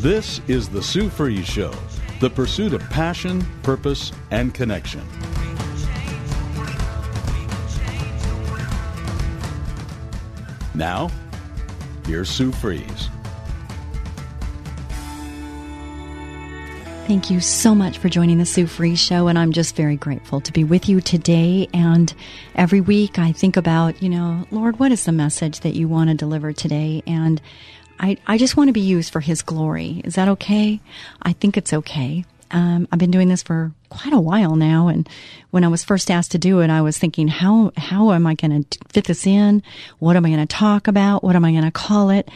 This is the Sue Fries Show, the pursuit of passion, purpose, and connection. Now, here's Sue Fries. Thank you so much for joining the Sue Fries Show, and I'm just very grateful to be with you today. And every week I think about, you know, Lord, what is the message that you want to deliver today? And I, I just want to be used for His glory. Is that okay? I think it's okay. Um, I've been doing this for quite a while now, and when I was first asked to do it, I was thinking, how how am I going to fit this in? What am I going to talk about? What am I going to call it?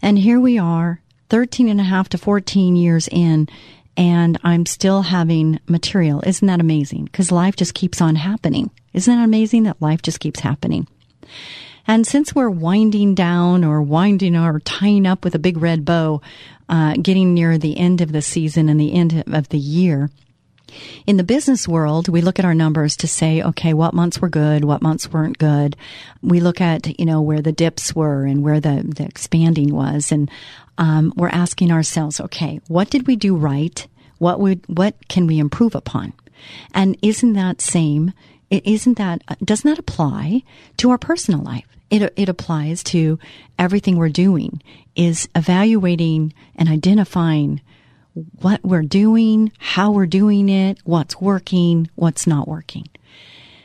And here we are, 13 and a half to 14 years in, and I'm still having material. Isn't that amazing? Because life just keeps on happening. Isn't that amazing that life just keeps happening? And since we're winding down or winding or tying up with a big red bow, uh, getting near the end of the season and the end of the year, in the business world, we look at our numbers to say, okay, what months were good, what months weren't good. We look at, you know, where the dips were and where the, the expanding was. And um, we're asking ourselves, okay, what did we do right? What would, what can we improve upon? And isn't that same? Isn't that, doesn't that apply to our personal life? It, it applies to everything we're doing is evaluating and identifying what we're doing, how we're doing it, what's working, what's not working.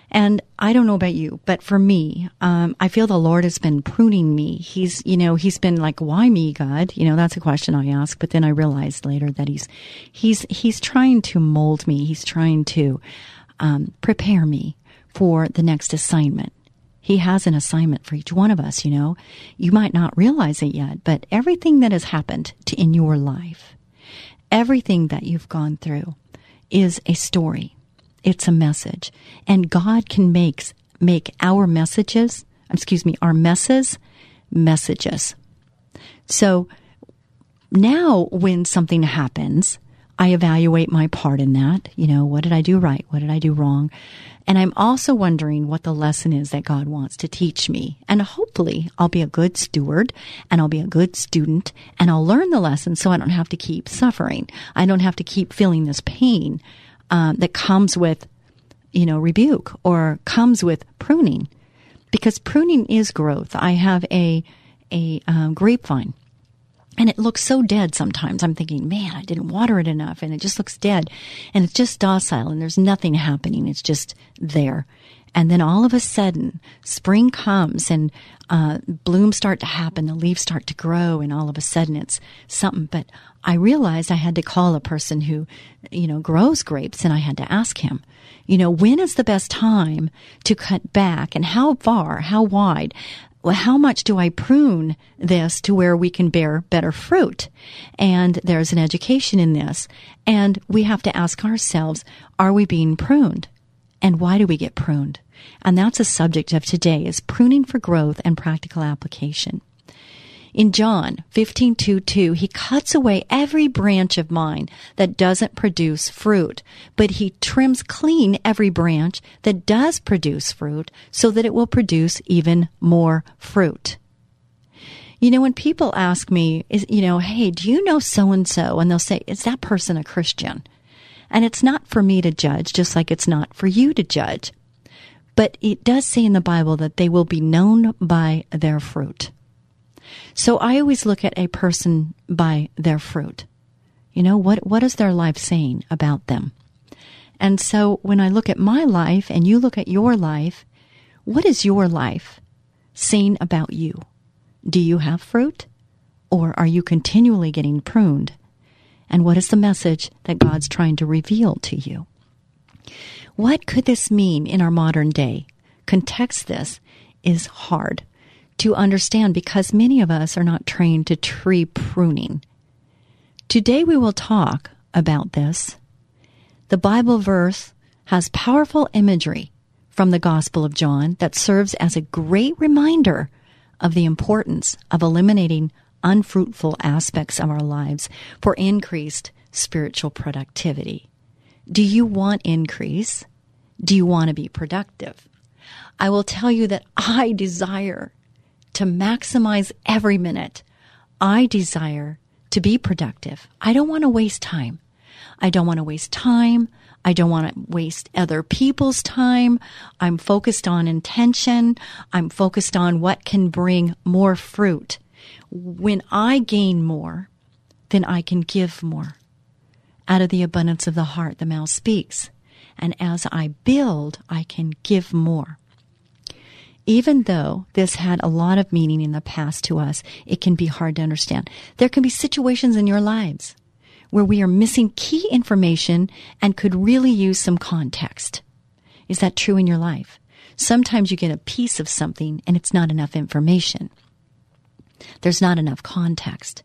And I don't know about you, but for me, um, I feel the Lord has been pruning me. He's, you know, he's been like, why me, God? You know, that's a question I ask. But then I realized later that he's, he's, he's trying to mold me. He's trying to, um, prepare me for the next assignment. He has an assignment for each one of us, you know. You might not realize it yet, but everything that has happened to, in your life, everything that you've gone through is a story. It's a message. And God can make, make our messages, excuse me, our messes, messages. So now when something happens, I evaluate my part in that. You know, what did I do right? What did I do wrong? And I'm also wondering what the lesson is that God wants to teach me. And hopefully I'll be a good steward and I'll be a good student and I'll learn the lesson so I don't have to keep suffering. I don't have to keep feeling this pain um, that comes with, you know, rebuke or comes with pruning because pruning is growth. I have a, a um, grapevine and it looks so dead sometimes. I'm thinking, man, I didn't water it enough and it just looks dead and it's just docile and there's nothing happening. It's just there. And then all of a sudden, spring comes and uh, blooms start to happen, the leaves start to grow, and all of a sudden it's something. But I realized I had to call a person who, you know, grows grapes, and I had to ask him, you know, when is the best time to cut back, and how far, how wide? Well, how much do I prune this to where we can bear better fruit? And there's an education in this. And we have to ask ourselves, are we being pruned? And why do we get pruned? And that's a subject of today is pruning for growth and practical application. In John 15, 2, 2, he cuts away every branch of mine that doesn't produce fruit, but he trims clean every branch that does produce fruit so that it will produce even more fruit. You know, when people ask me, is, you know, hey, do you know so and so? And they'll say, is that person a Christian? And it's not for me to judge, just like it's not for you to judge. But it does say in the Bible that they will be known by their fruit. So I always look at a person by their fruit. You know, what, what is their life saying about them? And so when I look at my life and you look at your life, what is your life saying about you? Do you have fruit? Or are you continually getting pruned? And what is the message that God's trying to reveal to you? What could this mean in our modern day? Context this is hard to understand because many of us are not trained to tree pruning. Today we will talk about this. The Bible verse has powerful imagery from the Gospel of John that serves as a great reminder of the importance of eliminating unfruitful aspects of our lives for increased spiritual productivity. Do you want increase? Do you want to be productive? I will tell you that I desire to maximize every minute. I desire to be productive. I don't want to waste time. I don't want to waste time. I don't want to waste other people's time. I'm focused on intention. I'm focused on what can bring more fruit. When I gain more, then I can give more. Out of the abundance of the heart, the mouth speaks. And as I build, I can give more. Even though this had a lot of meaning in the past to us, it can be hard to understand. There can be situations in your lives where we are missing key information and could really use some context. Is that true in your life? Sometimes you get a piece of something and it's not enough information. There's not enough context.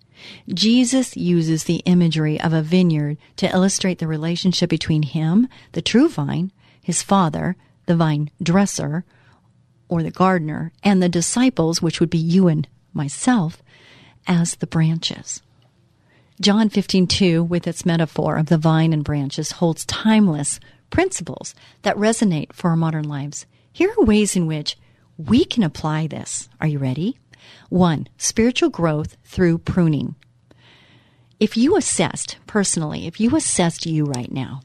Jesus uses the imagery of a vineyard to illustrate the relationship between him, the true vine, his father, the vine dresser, or the gardener, and the disciples, which would be you and myself, as the branches. John 15:2 with its metaphor of the vine and branches holds timeless principles that resonate for our modern lives. Here are ways in which we can apply this. Are you ready? 1. Spiritual growth through pruning. If you assessed personally, if you assessed you right now,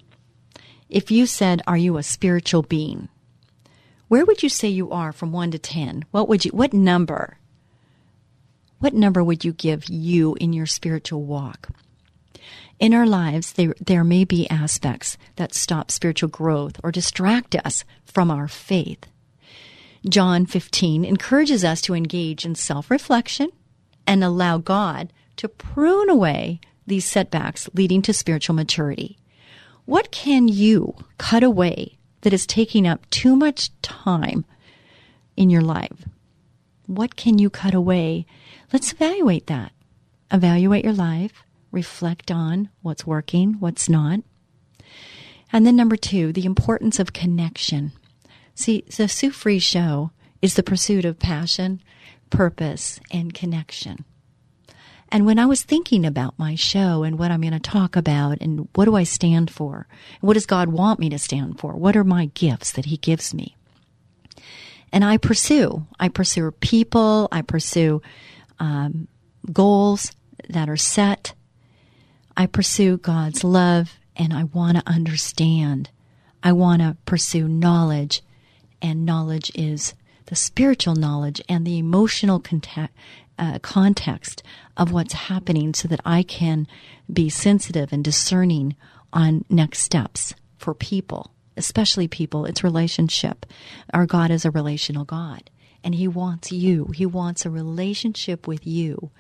if you said, Are you a spiritual being? Where would you say you are from 1 to 10? What would you, what number? What number would you give you in your spiritual walk? In our lives, there, there may be aspects that stop spiritual growth or distract us from our faith. John 15 encourages us to engage in self reflection and allow God to prune away these setbacks leading to spiritual maturity. What can you cut away that is taking up too much time in your life? What can you cut away? Let's evaluate that. Evaluate your life, reflect on what's working, what's not. And then number two, the importance of connection. See, the Sue Fries show is the pursuit of passion, purpose, and connection. And when I was thinking about my show and what I'm going to talk about and what do I stand for? What does God want me to stand for? What are my gifts that He gives me? And I pursue. I pursue people. I pursue um, goals that are set. I pursue God's love and I want to understand. I want to pursue knowledge and knowledge is the spiritual knowledge and the emotional context, uh, context of what's happening so that I can be sensitive and discerning on next steps for people, especially people. It's relationship. Our God is a relational God and He wants you. He wants a relationship with you.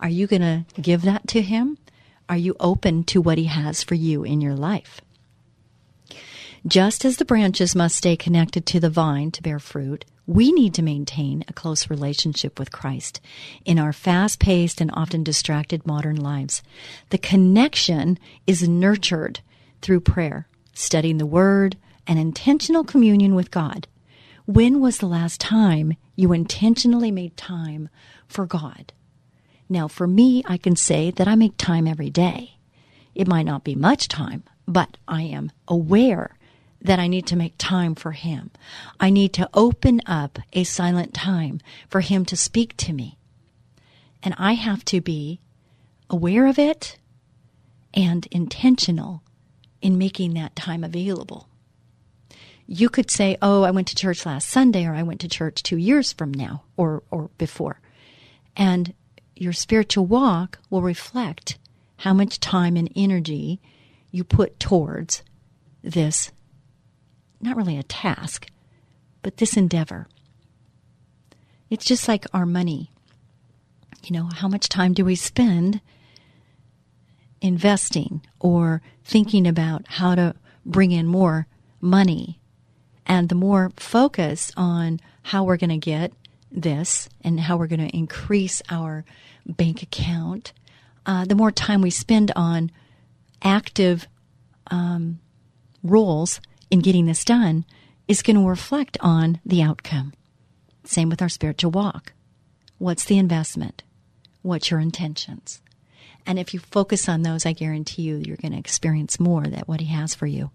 Are you going to give that to Him? Are you open to what He has for you in your life? Just as the branches must stay connected to the vine to bear fruit, we need to maintain a close relationship with Christ in our fast paced and often distracted modern lives. The connection is nurtured through prayer, studying the Word, and intentional communion with God. When was the last time you intentionally made time for God? Now, for me, I can say that I make time every day. It might not be much time, but I am aware that I need to make time for Him. I need to open up a silent time for Him to speak to me. And I have to be aware of it and intentional in making that time available. You could say, Oh, I went to church last Sunday, or I went to church two years from now, or, or before. And your spiritual walk will reflect how much time and energy you put towards this not really a task, but this endeavor. It's just like our money. You know, how much time do we spend investing or thinking about how to bring in more money? And the more focus on how we're going to get this and how we're going to increase our bank account, uh, the more time we spend on active um, roles in getting this done is going to reflect on the outcome. Same with our spiritual walk. What's the investment? What's your intentions? And if you focus on those, I guarantee you you're going to experience more that what he has for you.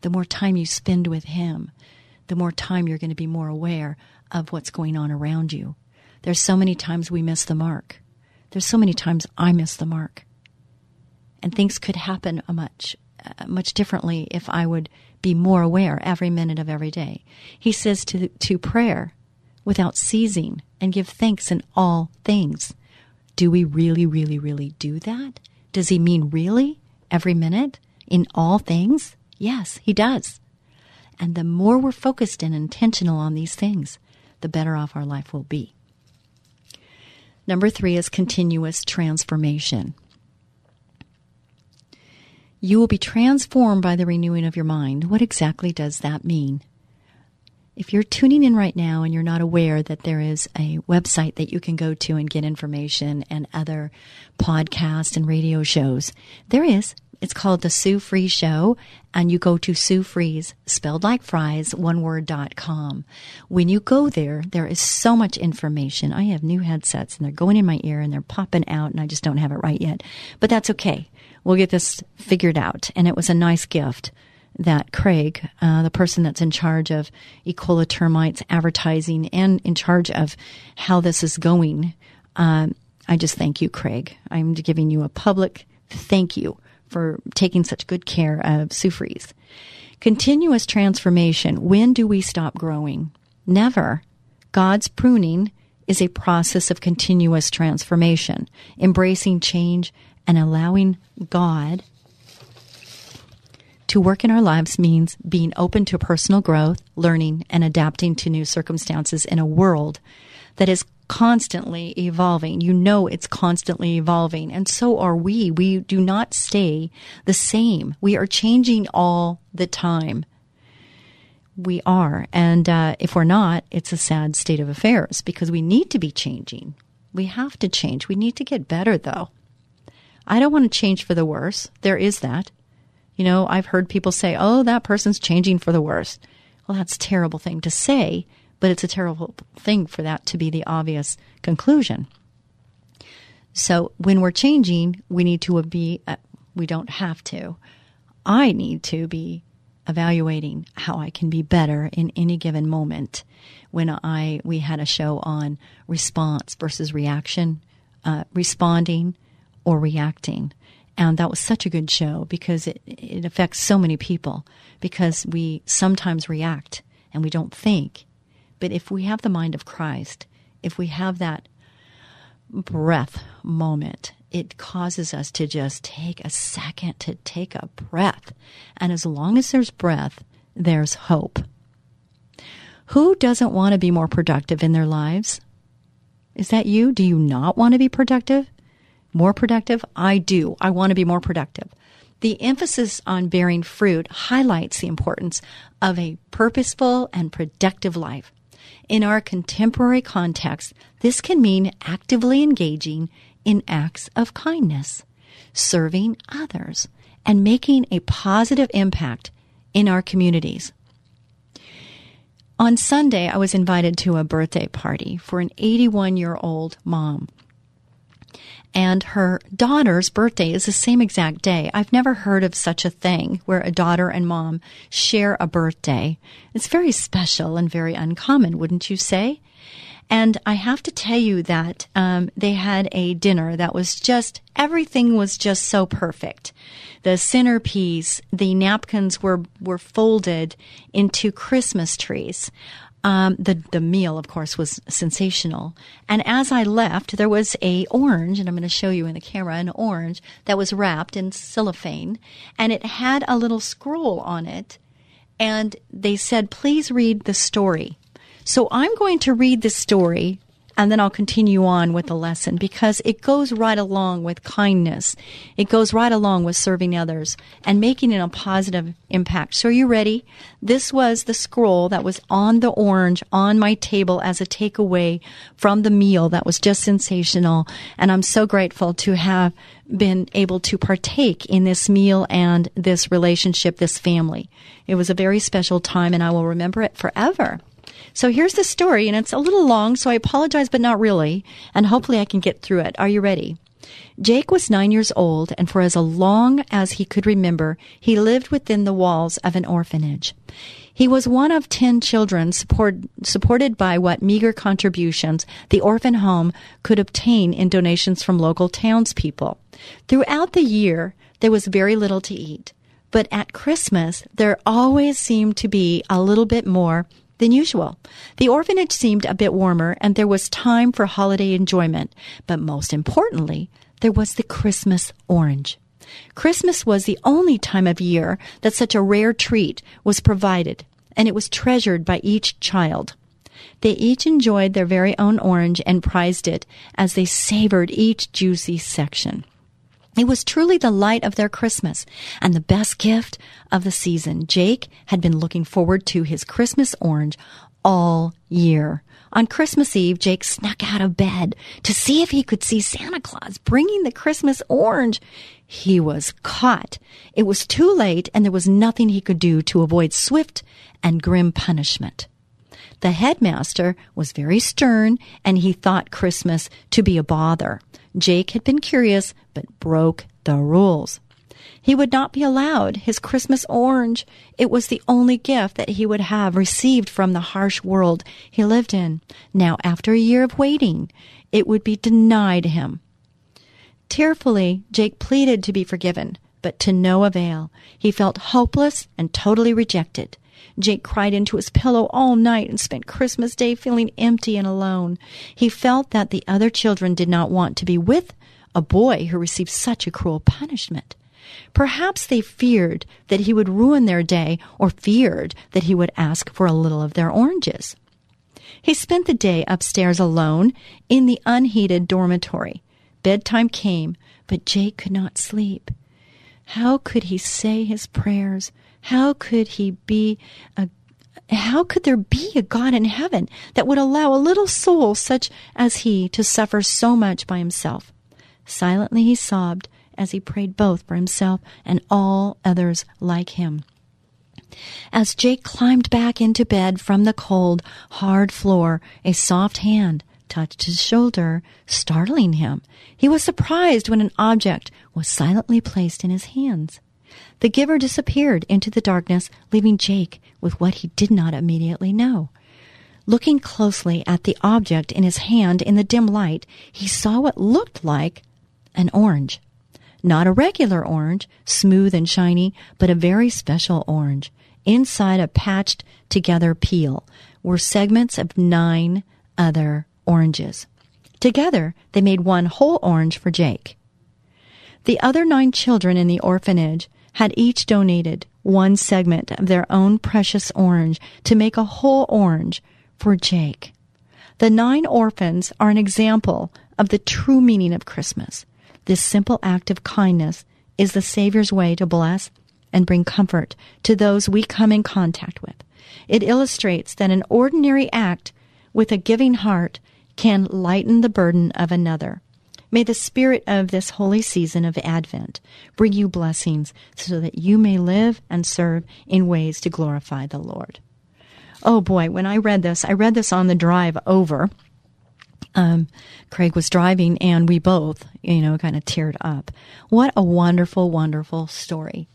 The more time you spend with him, the more time you're going to be more aware of what's going on around you. There's so many times we miss the mark. There's so many times I miss the mark. and things could happen much uh, much differently if I would be more aware every minute of every day. He says to to prayer without ceasing and give thanks in all things. Do we really really really do that? Does he mean really every minute in all things? Yes, he does. And the more we're focused and intentional on these things, the better off our life will be. Number 3 is continuous transformation. You will be transformed by the renewing of your mind. What exactly does that mean? If you're tuning in right now and you're not aware that there is a website that you can go to and get information and other podcasts and radio shows, there is. It's called the Sue Fries Show, and you go to Sue Fries, spelled like fries, one word dot com. When you go there, there is so much information. I have new headsets and they're going in my ear and they're popping out, and I just don't have it right yet. But that's okay we'll get this figured out. And it was a nice gift that Craig, uh, the person that's in charge of Ecola termites advertising and in charge of how this is going, um, I just thank you, Craig. I'm giving you a public thank you for taking such good care of Sue Fries. Continuous transformation. When do we stop growing? Never. God's pruning is a process of continuous transformation, embracing change and allowing God to work in our lives means being open to personal growth, learning, and adapting to new circumstances in a world that is constantly evolving. You know it's constantly evolving, and so are we. We do not stay the same. We are changing all the time. We are. And uh, if we're not, it's a sad state of affairs because we need to be changing. We have to change. We need to get better, though. I don't want to change for the worse. There is that. You know, I've heard people say, oh, that person's changing for the worse. Well, that's a terrible thing to say, but it's a terrible thing for that to be the obvious conclusion. So when we're changing, we need to be, uh, we don't have to. I need to be evaluating how I can be better in any given moment. When I, we had a show on response versus reaction, uh, responding or reacting. And that was such a good show because it, it affects so many people because we sometimes react and we don't think. But if we have the mind of Christ, if we have that breath moment, it causes us to just take a second to take a breath. And as long as there's breath, there's hope. Who doesn't want to be more productive in their lives? Is that you? Do you not want to be productive? More productive? I do. I want to be more productive. The emphasis on bearing fruit highlights the importance of a purposeful and productive life. In our contemporary context, this can mean actively engaging in acts of kindness, serving others, and making a positive impact in our communities. On Sunday, I was invited to a birthday party for an 81 year old mom and her daughter's birthday is the same exact day. I've never heard of such a thing where a daughter and mom share a birthday. It's very special and very uncommon, wouldn't you say? And I have to tell you that um, they had a dinner that was just everything was just so perfect. The centerpiece, the napkins were were folded into Christmas trees. Um, the the meal, of course, was sensational. And as I left, there was a orange, and I'm going to show you in the camera an orange that was wrapped in cellophane, and it had a little scroll on it, and they said, "Please read the story." So I'm going to read the story and then I'll continue on with the lesson because it goes right along with kindness. It goes right along with serving others and making it a positive impact. So are you ready? This was the scroll that was on the orange on my table as a takeaway from the meal that was just sensational. And I'm so grateful to have been able to partake in this meal and this relationship, this family. It was a very special time and I will remember it forever. So here's the story, and it's a little long, so I apologize, but not really. And hopefully I can get through it. Are you ready? Jake was nine years old, and for as long as he could remember, he lived within the walls of an orphanage. He was one of 10 children support, supported by what meager contributions the orphan home could obtain in donations from local townspeople. Throughout the year, there was very little to eat. But at Christmas, there always seemed to be a little bit more than usual. The orphanage seemed a bit warmer and there was time for holiday enjoyment. But most importantly, there was the Christmas orange. Christmas was the only time of year that such a rare treat was provided, and it was treasured by each child. They each enjoyed their very own orange and prized it as they savored each juicy section. It was truly the light of their Christmas and the best gift of the season. Jake had been looking forward to his Christmas orange all year. On Christmas Eve, Jake snuck out of bed to see if he could see Santa Claus bringing the Christmas orange. He was caught. It was too late, and there was nothing he could do to avoid swift and grim punishment. The headmaster was very stern, and he thought Christmas to be a bother. Jake had been curious, but broke the rules. He would not be allowed his Christmas orange. It was the only gift that he would have received from the harsh world he lived in. Now, after a year of waiting, it would be denied him. Tearfully, Jake pleaded to be forgiven, but to no avail. He felt hopeless and totally rejected. Jake cried into his pillow all night and spent Christmas Day feeling empty and alone. He felt that the other children did not want to be with a boy who received such a cruel punishment. Perhaps they feared that he would ruin their day or feared that he would ask for a little of their oranges. He spent the day upstairs alone in the unheated dormitory. Bedtime came, but Jake could not sleep. How could he say his prayers? How could he be a how could there be a God in heaven that would allow a little soul such as he to suffer so much by himself? Silently he sobbed as he prayed both for himself and all others like him. As Jake climbed back into bed from the cold, hard floor, a soft hand touched his shoulder, startling him. He was surprised when an object was silently placed in his hands. The giver disappeared into the darkness, leaving Jake with what he did not immediately know. Looking closely at the object in his hand in the dim light, he saw what looked like an orange. Not a regular orange, smooth and shiny, but a very special orange. Inside a patched together peel were segments of nine other oranges. Together, they made one whole orange for Jake. The other nine children in the orphanage had each donated one segment of their own precious orange to make a whole orange for Jake. The nine orphans are an example of the true meaning of Christmas. This simple act of kindness is the Savior's way to bless and bring comfort to those we come in contact with. It illustrates that an ordinary act with a giving heart can lighten the burden of another. May the spirit of this holy season of Advent bring you blessings so that you may live and serve in ways to glorify the Lord. Oh boy, when I read this, I read this on the drive over. Um, Craig was driving and we both, you know, kind of teared up. What a wonderful, wonderful story.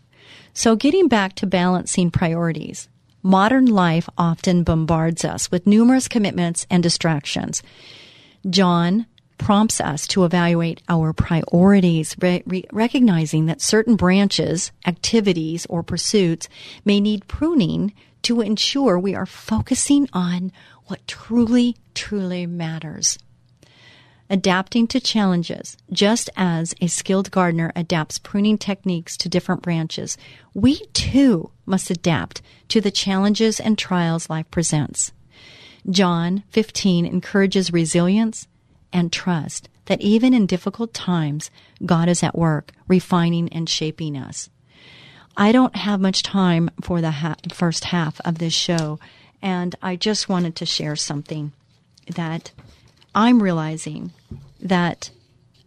So getting back to balancing priorities, modern life often bombards us with numerous commitments and distractions. John prompts us to evaluate our priorities, re- recognizing that certain branches, activities, or pursuits may need pruning to ensure we are focusing on what truly, truly matters. Adapting to challenges, just as a skilled gardener adapts pruning techniques to different branches, we too must adapt to the challenges and trials life presents. John 15 encourages resilience and trust that even in difficult times, God is at work, refining and shaping us. I don't have much time for the ha- first half of this show, and I just wanted to share something that I'm realizing that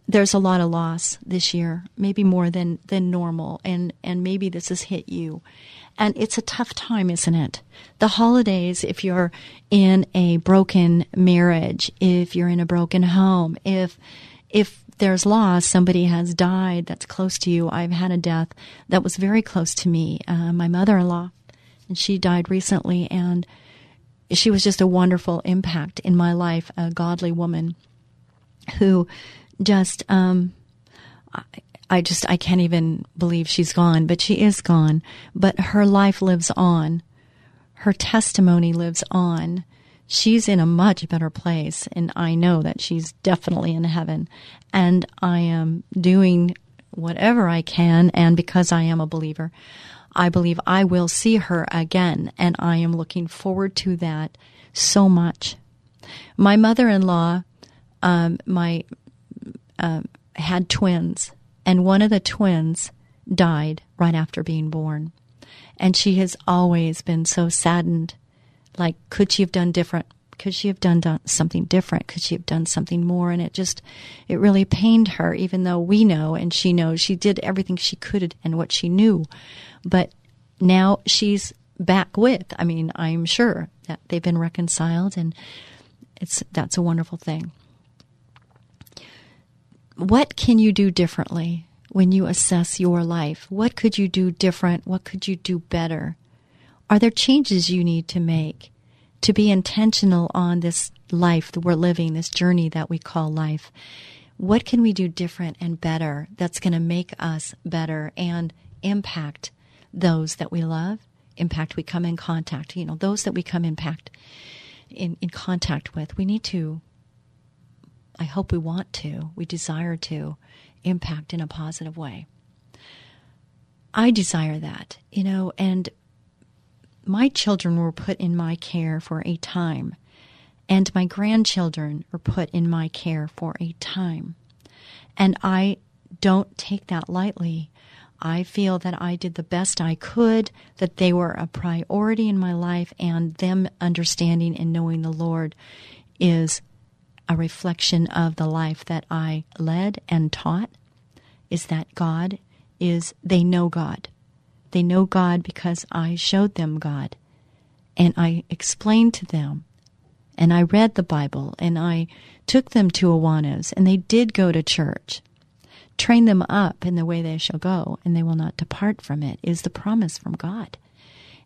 there's a lot of loss this year, maybe more than, than normal, and, and maybe this has hit you. And it's a tough time, isn't it? The holidays, if you're in a broken marriage, if you're in a broken home, if, if there's loss, somebody has died that's close to you. I've had a death that was very close to me. Uh, my mother-in-law and she died recently, and she was just a wonderful impact in my life, a godly woman who just, um, I, just, I can't even believe she's gone, but she is gone. But her life lives on. Her testimony lives on. She's in a much better place, and I know that she's definitely in heaven. And I am doing whatever I can, and because I am a believer, I believe I will see her again, and I am looking forward to that so much. My mother in law, um, my uh, had twins, and one of the twins died right after being born. And she has always been so saddened. Like, could she have done different? Could she have done, done something different? Could she have done something more? And it just, it really pained her, even though we know and she knows she did everything she could and what she knew. But now she's back with. I mean, I'm sure that they've been reconciled and it's, that's a wonderful thing. What can you do differently when you assess your life? What could you do different? What could you do better? Are there changes you need to make to be intentional on this life that we're living, this journey that we call life? What can we do different and better that's going to make us better and impact those that we love, impact we come in contact, you know, those that we come impact in, in contact with? We need to I hope we want to, we desire to impact in a positive way. I desire that, you know, and my children were put in my care for a time, and my grandchildren were put in my care for a time. And I don't take that lightly. I feel that I did the best I could, that they were a priority in my life, and them understanding and knowing the Lord is a reflection of the life that I led and taught is that God is, they know God. They know God because I showed them God. And I explained to them. And I read the Bible and I took them to Awanas and they did go to church. Train them up in the way they shall go and they will not depart from it is the promise from God.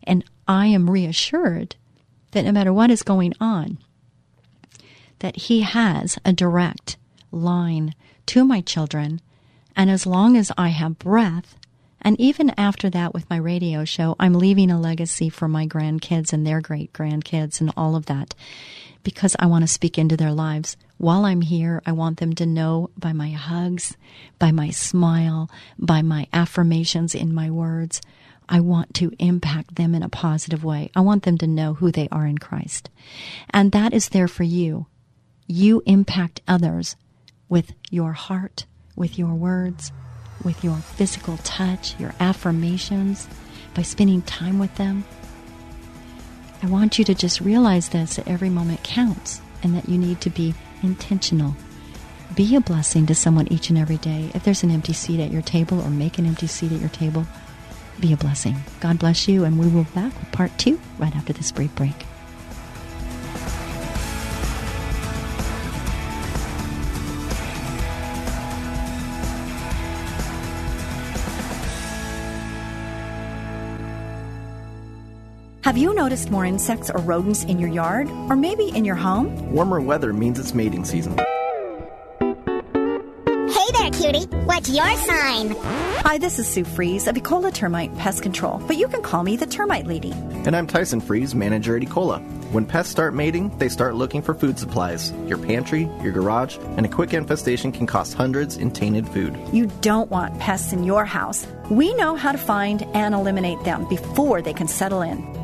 And I am reassured that no matter what is going on, that He has a direct line to my children. And as long as I have breath, and even after that with my radio show, I'm leaving a legacy for my grandkids and their great grandkids and all of that because I want to speak into their lives. While I'm here, I want them to know by my hugs, by my smile, by my affirmations in my words. I want to impact them in a positive way. I want them to know who they are in Christ. And that is there for you you impact others with your heart, with your words, with your physical touch, your affirmations, by spending time with them. I want you to just realize this that every moment counts and that you need to be intentional. Be a blessing to someone each and every day. If there's an empty seat at your table or make an empty seat at your table, be a blessing. God bless you, and we will be back with part two right after this brief break. Have you noticed more insects or rodents in your yard? Or maybe in your home? Warmer weather means it's mating season. Hey there, cutie. What's your sign? Hi, this is Sue Fries of Ecola Termite Pest Control, but you can call me the Termite Lady. And I'm Tyson Fries, manager at Ecola. When pests start mating, they start looking for food supplies. Your pantry, your garage, and a quick infestation can cost hundreds in tainted food. You don't want pests in your house. We know how to find and eliminate them before they can settle in.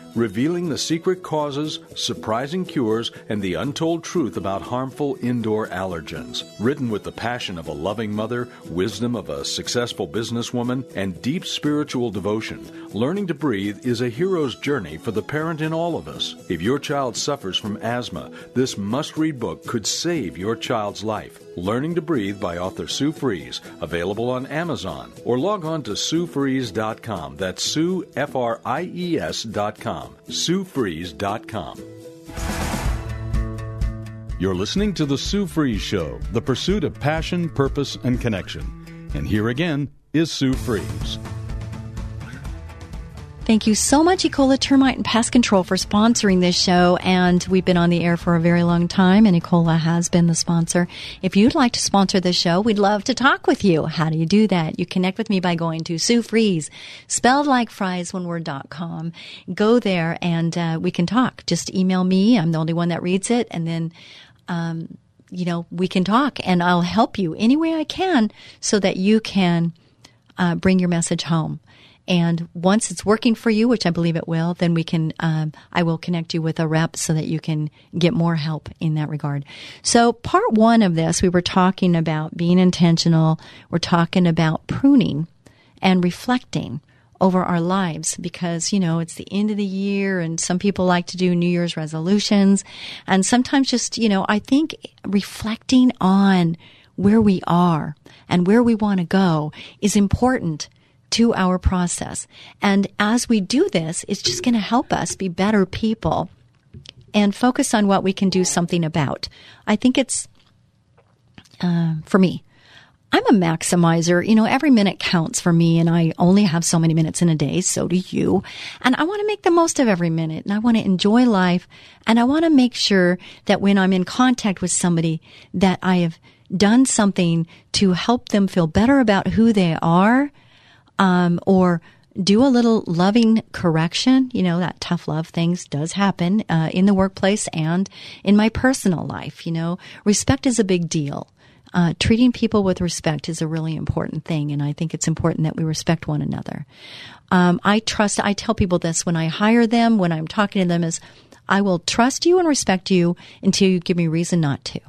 revealing the secret causes, surprising cures, and the untold truth about harmful indoor allergens. Written with the passion of a loving mother, wisdom of a successful businesswoman, and deep spiritual devotion, Learning to Breathe is a hero's journey for the parent in all of us. If your child suffers from asthma, this must read book could save your child's life. Learning to Breathe by author Sue Fries, available on Amazon, or log on to SueFries.com. That's Sue, F R I E S.com. SueFries.com. You're listening to The Sue Fries Show, the pursuit of passion, purpose, and connection. And here again is Sue Fries. Thank you so much, Ecola Termite and Pest Control, for sponsoring this show. And we've been on the air for a very long time, and Ecola has been the sponsor. If you'd like to sponsor this show, we'd love to talk with you. How do you do that? You connect with me by going to Sue Fries, spelled like fries, one word, dot com. Go there and uh, we can talk. Just email me. I'm the only one that reads it. And then, um, you know, we can talk and I'll help you any way I can so that you can uh, bring your message home. And once it's working for you, which I believe it will, then we can, um, I will connect you with a rep so that you can get more help in that regard. So part one of this, we were talking about being intentional. We're talking about pruning and reflecting over our lives because, you know, it's the end of the year and some people like to do New Year's resolutions. And sometimes just, you know, I think reflecting on where we are and where we want to go is important to our process. And as we do this, it's just going to help us be better people and focus on what we can do something about. I think it's, uh, for me, I'm a maximizer. You know, every minute counts for me, and I only have so many minutes in a day. So do you. And I want to make the most of every minute, and I want to enjoy life, and I want to make sure that when I'm in contact with somebody, that I have done something to help them feel better about who they are um, or do a little loving correction. You know, that tough love things does happen uh, in the workplace and in my personal life. You know, respect is a big deal. Uh, treating people with respect is a really important thing, and I think it's important that we respect one another. Um, I trust. I tell people this when I hire them, when I'm talking to them, is I will trust you and respect you until you give me reason not to.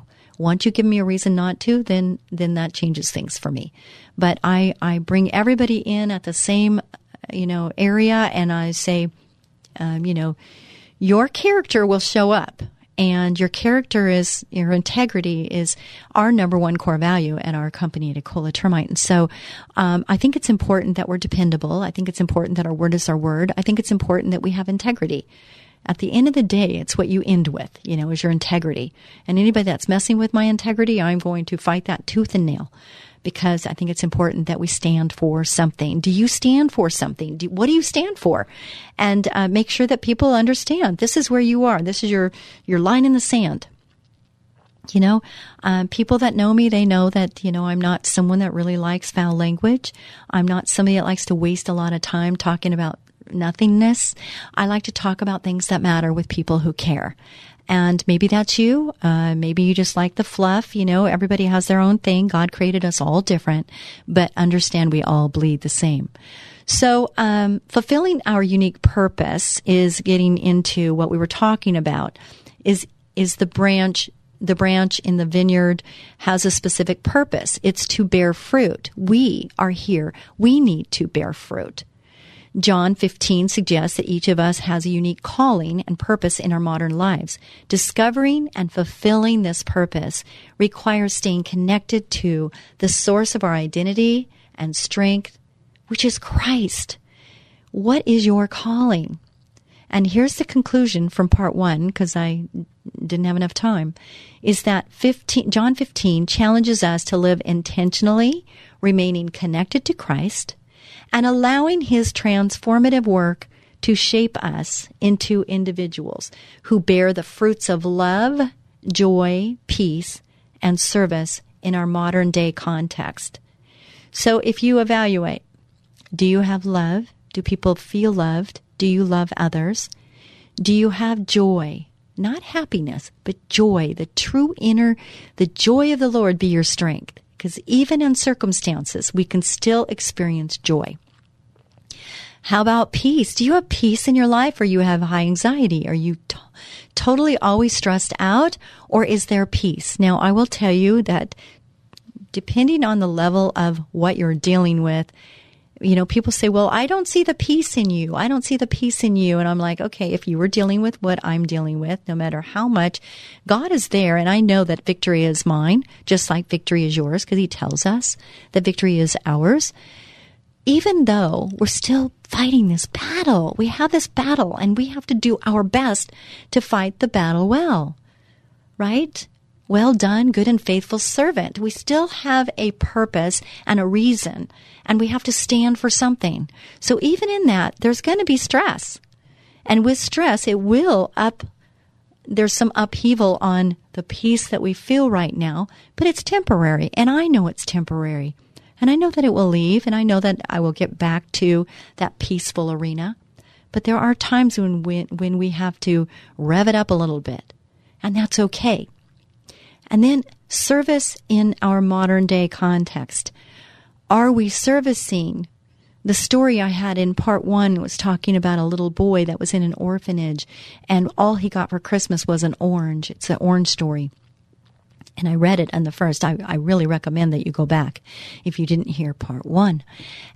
Once you give me a reason not to, then then that changes things for me. But I I bring everybody in at the same you know area, and I say, um, you know, your character will show up. And your character is, your integrity is our number one core value at our company at Ecola Termite. And so, um, I think it's important that we're dependable. I think it's important that our word is our word. I think it's important that we have integrity at the end of the day, it's what you end with, you know, is your integrity. And anybody that's messing with my integrity, I'm going to fight that tooth and nail because I think it's important that we stand for something. Do you stand for something? Do, what do you stand for? And uh, make sure that people understand this is where you are. This is your, your line in the sand. You know, um, people that know me, they know that, you know, I'm not someone that really likes foul language. I'm not somebody that likes to waste a lot of time talking about nothingness. I like to talk about things that matter with people who care. And maybe that's you. Uh, maybe you just like the fluff. You know, everybody has their own thing. God created us all different, but understand we all bleed the same. So, um, fulfilling our unique purpose is getting into what we were talking about. Is is the branch the branch in the vineyard has a specific purpose. It's to bear fruit. We are here. We need to bear fruit. John 15 suggests that each of us has a unique calling and purpose in our modern lives. Discovering and fulfilling this purpose requires staying connected to the source of our identity and strength, which is Christ. What is your calling? And here's the conclusion from part one, because I didn't have enough time, is that 15, John 15 challenges us to live intentionally, remaining connected to Christ, and allowing his transformative work to shape us into individuals who bear the fruits of love, joy, peace, and service in our modern day context. So if you evaluate, do you have love? Do people feel loved? Do you love others? Do you have joy? Not happiness, but joy, the true inner, the joy of the Lord be your strength. Because even in circumstances, we can still experience joy. How about peace? Do you have peace in your life or you have high anxiety? Are you t- totally always stressed out or is there peace? Now, I will tell you that depending on the level of what you're dealing with, you know, people say, well, I don't see the peace in you. I don't see the peace in you. And I'm like, okay, if you were dealing with what I'm dealing with, no matter how much, God is there. And I know that victory is mine, just like victory is yours, because he tells us that victory is ours. Even though we're still fighting this battle, we have this battle and we have to do our best to fight the battle well, right? Well done, good and faithful servant. We still have a purpose and a reason, and we have to stand for something. So even in that, there's going to be stress. And with stress, it will up, there's some upheaval on the peace that we feel right now, but it's temporary. And I know it's temporary. And I know that it will leave, and I know that I will get back to that peaceful arena. But there are times when we, when we have to rev it up a little bit, and that's okay. And then service in our modern day context. Are we servicing? The story I had in part one was talking about a little boy that was in an orphanage and all he got for Christmas was an orange. It's an orange story. And I read it on the first. I, I really recommend that you go back if you didn't hear part one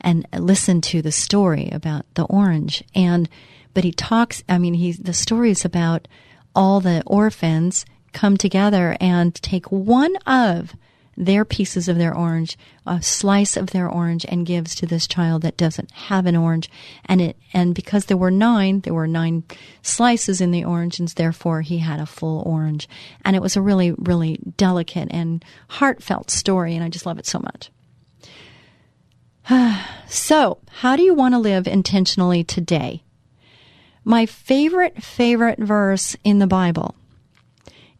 and listen to the story about the orange. And, but he talks, I mean, he, the story is about all the orphans come together and take one of their pieces of their orange, a slice of their orange, and gives to this child that doesn't have an orange. And it, and because there were nine, there were nine slices in the orange, and therefore he had a full orange. And it was a really, really delicate and heartfelt story, and I just love it so much. so, how do you want to live intentionally today? My favorite, favorite verse in the Bible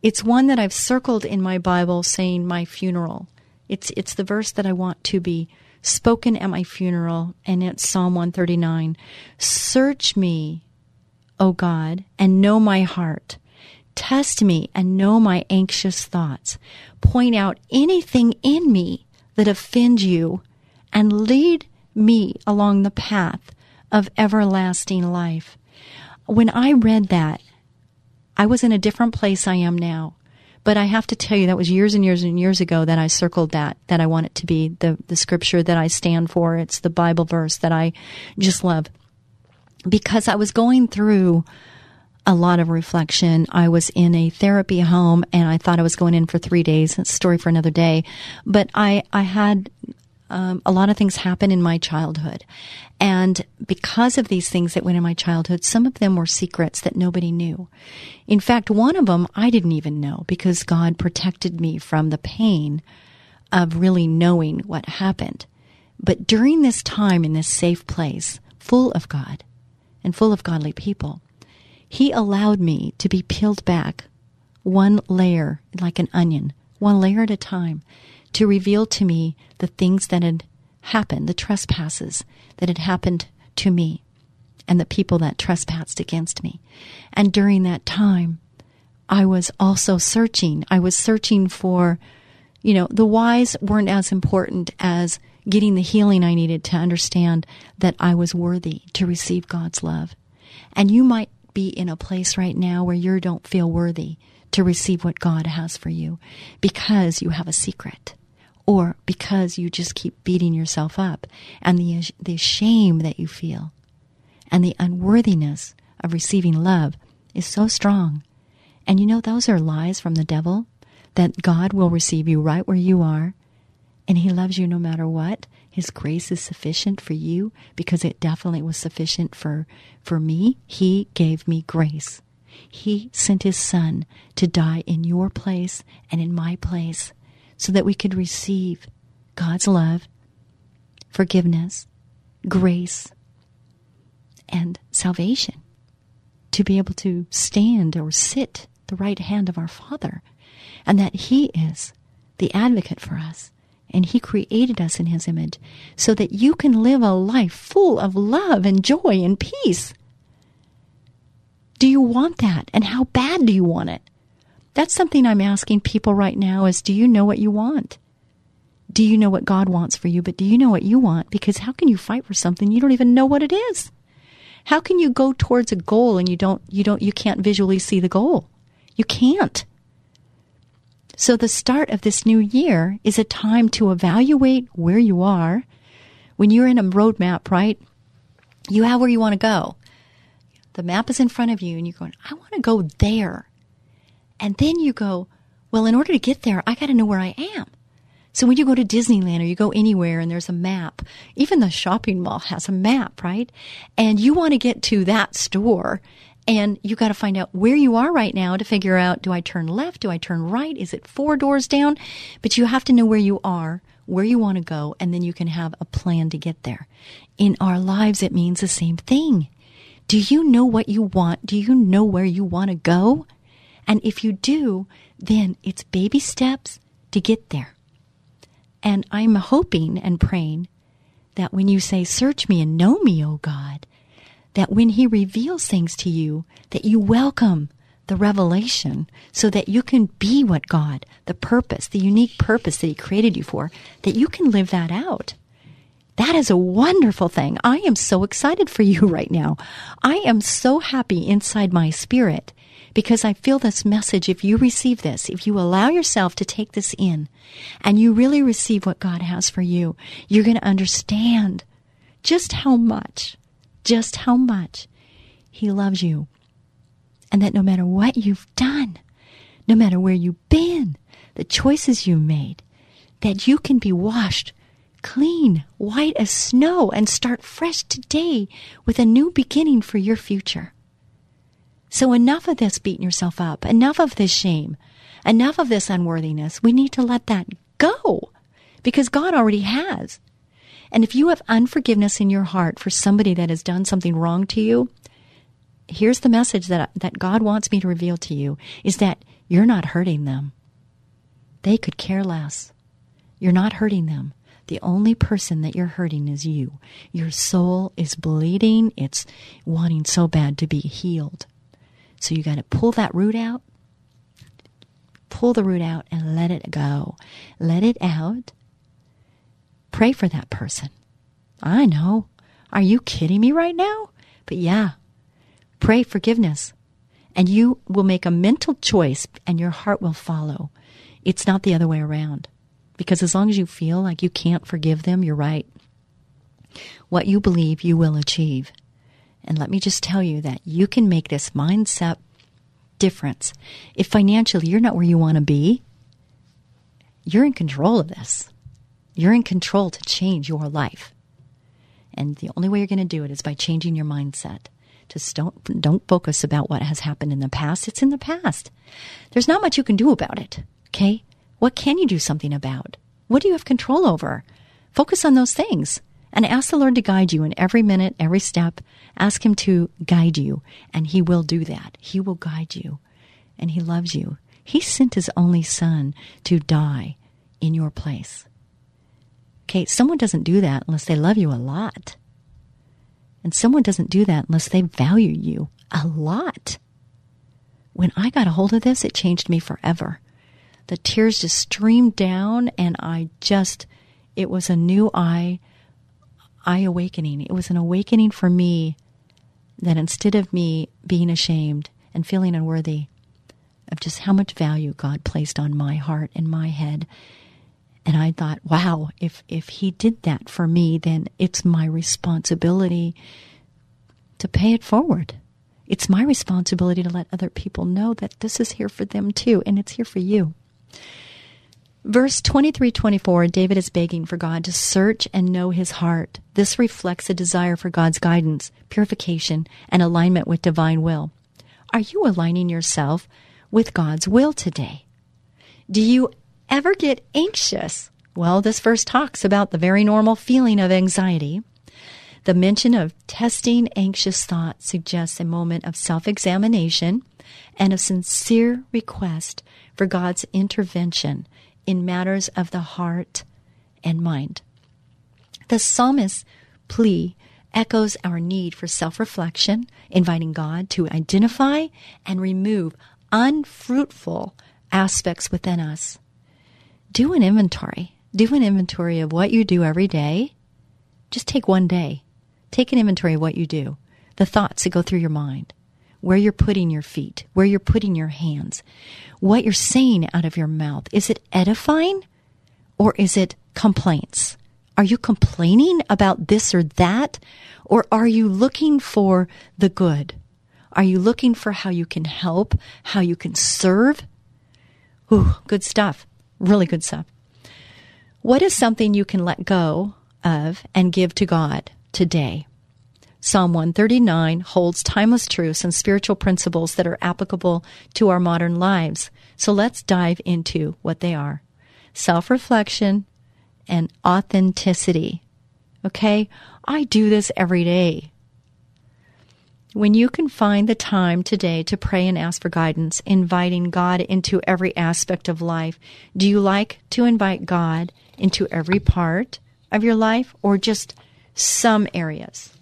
it's one that I've circled in my Bible saying my funeral. It's it's the verse that I want to be spoken at my funeral and it's Psalm 139. Search me, O God, and know my heart. Test me and know my anxious thoughts. Point out anything in me that offends you and lead me along the path of everlasting life. When I read that, I was in a different place I am now. But I have to tell you, that was years and years and years ago that I circled that, that I want it to be the, the scripture that I stand for. It's the Bible verse that I just love. Because I was going through a lot of reflection. I was in a therapy home and I thought I was going in for three days. That's a story for another day. But I, I had um, a lot of things happened in my childhood. And because of these things that went in my childhood, some of them were secrets that nobody knew. In fact, one of them I didn't even know because God protected me from the pain of really knowing what happened. But during this time in this safe place, full of God and full of godly people, He allowed me to be peeled back one layer, like an onion, one layer at a time to reveal to me the things that had happened, the trespasses that had happened to me and the people that trespassed against me. And during that time, I was also searching. I was searching for, you know, the whys weren't as important as getting the healing I needed to understand that I was worthy to receive God's love. And you might be in a place right now where you don't feel worthy to receive what God has for you because you have a secret or because you just keep beating yourself up and the, the shame that you feel and the unworthiness of receiving love is so strong. And you know, those are lies from the devil that God will receive you right where you are and he loves you no matter what. His grace is sufficient for you because it definitely was sufficient for, for me. He gave me grace. He sent his son to die in your place and in my place so that we could receive God's love, forgiveness, grace, and salvation. To be able to stand or sit the right hand of our Father, and that He is the advocate for us. And He created us in His image so that you can live a life full of love and joy and peace. Do you want that? And how bad do you want it? That's something I'm asking people right now is do you know what you want? Do you know what God wants for you? But do you know what you want? Because how can you fight for something you don't even know what it is? How can you go towards a goal and you don't you don't you can't visually see the goal? You can't. So the start of this new year is a time to evaluate where you are. When you're in a roadmap, right? You have where you want to go. The map is in front of you and you're going, I want to go there. And then you go, well, in order to get there, I got to know where I am. So when you go to Disneyland or you go anywhere and there's a map, even the shopping mall has a map, right? And you want to get to that store and you got to find out where you are right now to figure out do I turn left? Do I turn right? Is it four doors down? But you have to know where you are, where you want to go, and then you can have a plan to get there. In our lives, it means the same thing. Do you know what you want? Do you know where you want to go? And if you do, then it's baby steps to get there. And I'm hoping and praying that when you say, Search me and know me, O God, that when He reveals things to you, that you welcome the revelation so that you can be what God, the purpose, the unique purpose that He created you for, that you can live that out. That is a wonderful thing. I am so excited for you right now. I am so happy inside my spirit because I feel this message. If you receive this, if you allow yourself to take this in and you really receive what God has for you, you're going to understand just how much, just how much He loves you. And that no matter what you've done, no matter where you've been, the choices you made, that you can be washed clean, white as snow, and start fresh today with a new beginning for your future. So enough of this beating yourself up, enough of this shame, enough of this unworthiness. We need to let that go because God already has. And if you have unforgiveness in your heart for somebody that has done something wrong to you, here's the message that, that God wants me to reveal to you is that you're not hurting them. They could care less. You're not hurting them. The only person that you're hurting is you. Your soul is bleeding. It's wanting so bad to be healed. So you got to pull that root out, pull the root out and let it go. Let it out. Pray for that person. I know. Are you kidding me right now? But yeah, pray forgiveness. And you will make a mental choice and your heart will follow. It's not the other way around. Because as long as you feel like you can't forgive them, you're right. What you believe, you will achieve. And let me just tell you that you can make this mindset difference. If financially you're not where you want to be, you're in control of this. You're in control to change your life. And the only way you're going to do it is by changing your mindset. Just don't don't focus about what has happened in the past. It's in the past. There's not much you can do about it. Okay? What can you do something about? What do you have control over? Focus on those things and ask the Lord to guide you in every minute, every step. Ask Him to guide you, and He will do that. He will guide you, and He loves you. He sent His only Son to die in your place. Okay, someone doesn't do that unless they love you a lot. And someone doesn't do that unless they value you a lot. When I got a hold of this, it changed me forever. The tears just streamed down, and I just, it was a new eye eye awakening. It was an awakening for me that instead of me being ashamed and feeling unworthy of just how much value God placed on my heart and my head, and I thought, wow, if if he did that for me, then it's my responsibility to pay it forward. It's my responsibility to let other people know that this is here for them too, and it's here for you. Verse 23 24, David is begging for God to search and know his heart. This reflects a desire for God's guidance, purification, and alignment with divine will. Are you aligning yourself with God's will today? Do you ever get anxious? Well, this verse talks about the very normal feeling of anxiety. The mention of testing anxious thoughts suggests a moment of self examination and a sincere request for God's intervention in matters of the heart and mind. The psalmist's plea echoes our need for self reflection, inviting God to identify and remove unfruitful aspects within us. Do an inventory. Do an inventory of what you do every day. Just take one day. Take an inventory of what you do, the thoughts that go through your mind, where you're putting your feet, where you're putting your hands, what you're saying out of your mouth. Is it edifying or is it complaints? Are you complaining about this or that? Or are you looking for the good? Are you looking for how you can help, how you can serve? Ooh, good stuff. Really good stuff. What is something you can let go of and give to God today? Psalm 139 holds timeless truths and spiritual principles that are applicable to our modern lives. So let's dive into what they are self reflection and authenticity. Okay? I do this every day. When you can find the time today to pray and ask for guidance, inviting God into every aspect of life, do you like to invite God into every part of your life or just some areas?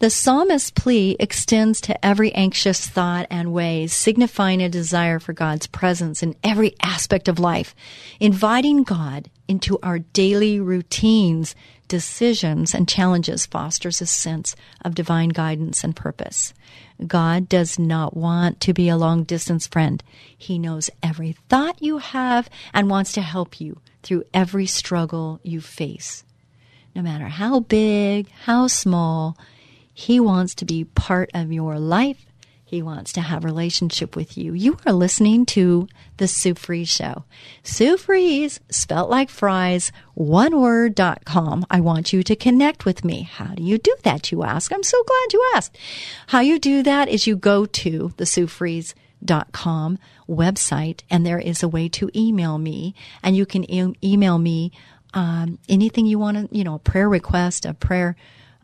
The psalmist's plea extends to every anxious thought and ways, signifying a desire for God's presence in every aspect of life, inviting God into our daily routines, decisions, and challenges fosters a sense of divine guidance and purpose. God does not want to be a long distance friend. He knows every thought you have and wants to help you through every struggle you face. No matter how big, how small, he wants to be part of your life. He wants to have a relationship with you. You are listening to the Sue Fries Show. Sue Fries, spelt like fries, one word.com. I want you to connect with me. How do you do that, you ask? I'm so glad you asked. How you do that is you go to the Sue Fries com website and there is a way to email me and you can e- email me um, anything you want to you know a prayer request a prayer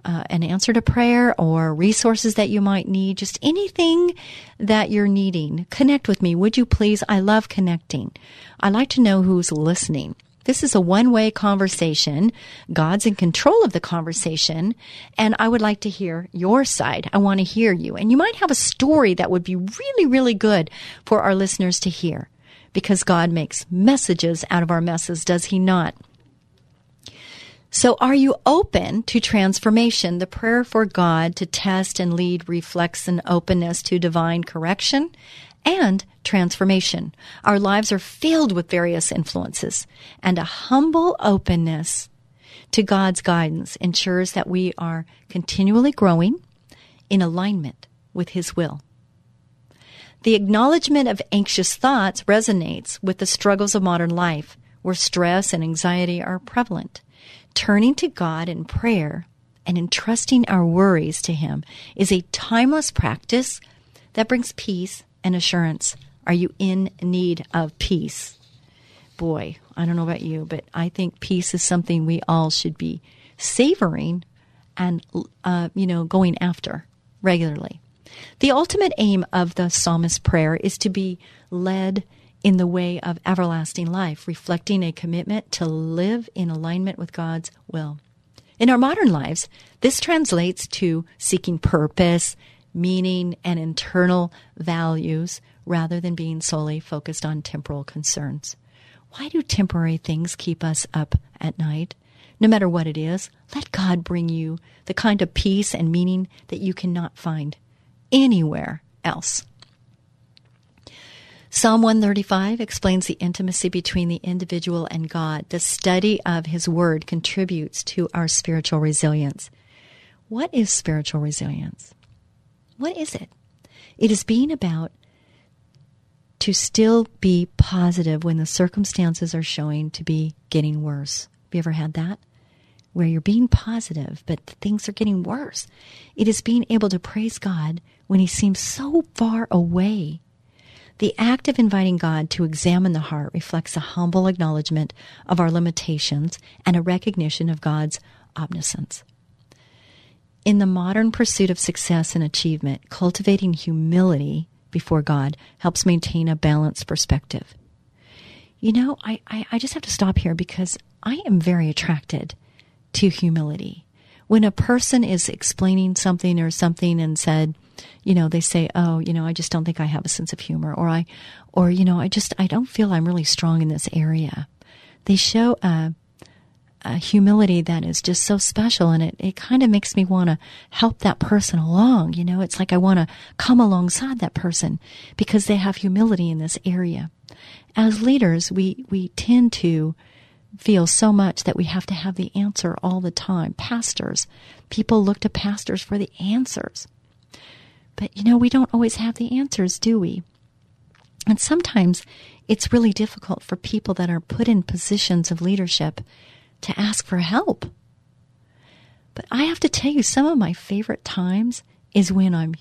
uh, an answer to prayer or resources that you might need, just anything that you're needing, connect with me. Would you please? I love connecting. I like to know who's listening. This is a one way conversation. God's in control of the conversation. And I would like to hear your side. I want to hear you. And you might have a story that would be really, really good for our listeners to hear because God makes messages out of our messes, does He not? So, are you open to transformation? The prayer for God to test and lead reflects an openness to divine correction and transformation. Our lives are filled with various influences, and a humble openness to God's guidance ensures that we are continually growing in alignment with His will. The acknowledgement of anxious thoughts resonates with the struggles of modern life, where stress and anxiety are prevalent turning to God in prayer and entrusting our worries to Him is a timeless practice that brings peace and assurance. Are you in need of peace? Boy, I don't know about you, but I think peace is something we all should be savoring and, uh, you know, going after regularly. The ultimate aim of the psalmist's prayer is to be led in the way of everlasting life, reflecting a commitment to live in alignment with God's will. In our modern lives, this translates to seeking purpose, meaning, and internal values rather than being solely focused on temporal concerns. Why do temporary things keep us up at night? No matter what it is, let God bring you the kind of peace and meaning that you cannot find anywhere else. Psalm 135 explains the intimacy between the individual and God. The study of His Word contributes to our spiritual resilience. What is spiritual resilience? What is it? It is being about to still be positive when the circumstances are showing to be getting worse. Have you ever had that? Where you're being positive, but things are getting worse. It is being able to praise God when He seems so far away the act of inviting God to examine the heart reflects a humble acknowledgement of our limitations and a recognition of God's omniscience. In the modern pursuit of success and achievement, cultivating humility before God helps maintain a balanced perspective. you know, I, I, I just have to stop here because I am very attracted to humility. When a person is explaining something or something and said, you know, they say, "Oh, you know, I just don't think I have a sense of humor," or I, or you know, I just I don't feel I'm really strong in this area. They show a, a humility that is just so special, and it it kind of makes me want to help that person along. You know, it's like I want to come alongside that person because they have humility in this area. As leaders, we we tend to feel so much that we have to have the answer all the time. Pastors, people look to pastors for the answers. But you know, we don't always have the answers, do we? And sometimes it's really difficult for people that are put in positions of leadership to ask for help. But I have to tell you, some of my favorite times is when I'm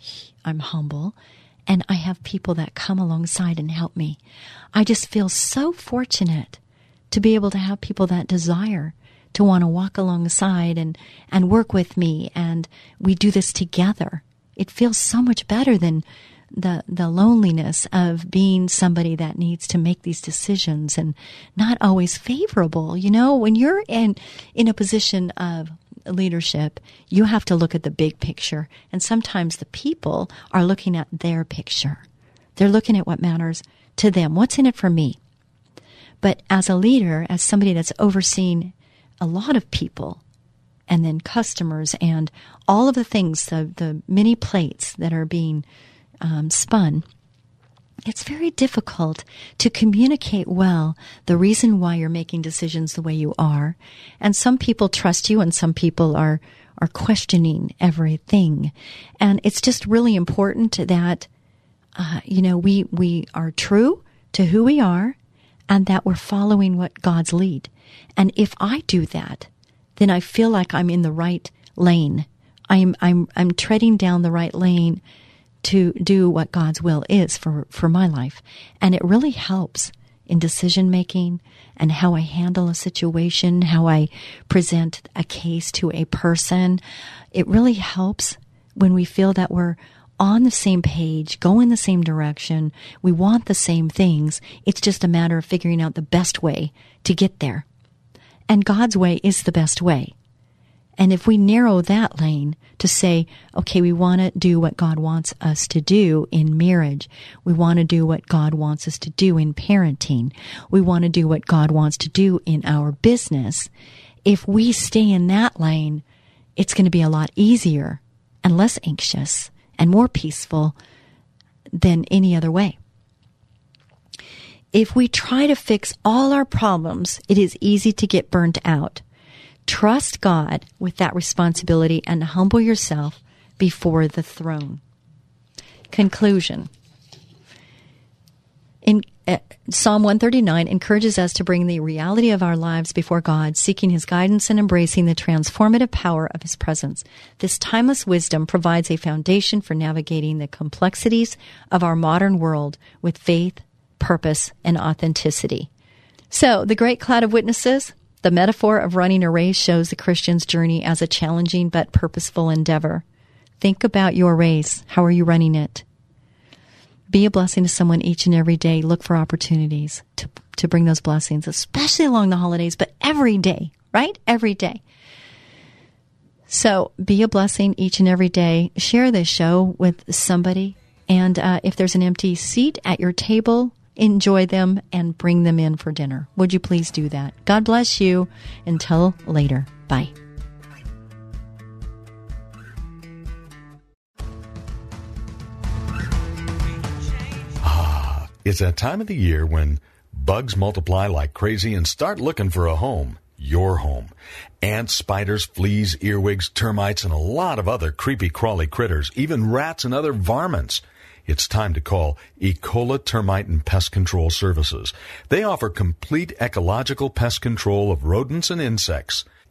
I'm humble and I have people that come alongside and help me. I just feel so fortunate to be able to have people that desire to want to walk alongside and, and work with me and we do this together. It feels so much better than the the loneliness of being somebody that needs to make these decisions and not always favorable. You know, when you're in in a position of leadership, you have to look at the big picture. And sometimes the people are looking at their picture. They're looking at what matters to them. What's in it for me? But as a leader, as somebody that's overseeing a lot of people, and then customers and all of the things, the, the many plates that are being um, spun, it's very difficult to communicate well the reason why you're making decisions the way you are. And some people trust you and some people are, are questioning everything. And it's just really important that, uh, you know, we, we are true to who we are and that we're following what God's lead. And if I do that, then I feel like I'm in the right lane. I'm I'm I'm treading down the right lane to do what God's will is for for my life. And it really helps in decision making and how I handle a situation, how I present a case to a person. It really helps when we feel that we're on the same page, go in the same direction. We want the same things. It's just a matter of figuring out the best way to get there. And God's way is the best way. And if we narrow that lane to say, okay, we want to do what God wants us to do in marriage. We want to do what God wants us to do in parenting. We want to do what God wants to do in our business. If we stay in that lane, it's going to be a lot easier and less anxious and more peaceful than any other way. If we try to fix all our problems, it is easy to get burnt out. Trust God with that responsibility and humble yourself before the throne. Conclusion. In uh, Psalm 139 encourages us to bring the reality of our lives before God, seeking His guidance and embracing the transformative power of His presence. This timeless wisdom provides a foundation for navigating the complexities of our modern world with faith, purpose, and authenticity. So, the great cloud of witnesses, the metaphor of running a race shows the Christian's journey as a challenging but purposeful endeavor. Think about your race. How are you running it? Be a blessing to someone each and every day. Look for opportunities to, to bring those blessings, especially along the holidays, but every day, right? Every day. So be a blessing each and every day. Share this show with somebody. And uh, if there's an empty seat at your table, enjoy them and bring them in for dinner. Would you please do that? God bless you. Until later. Bye. Ah, it's that time of the year when bugs multiply like crazy and start looking for a home. Your home. Ants, spiders, fleas, earwigs, termites, and a lot of other creepy crawly critters, even rats and other varmints. It's time to call Ecola Termite and Pest Control Services. They offer complete ecological pest control of rodents and insects.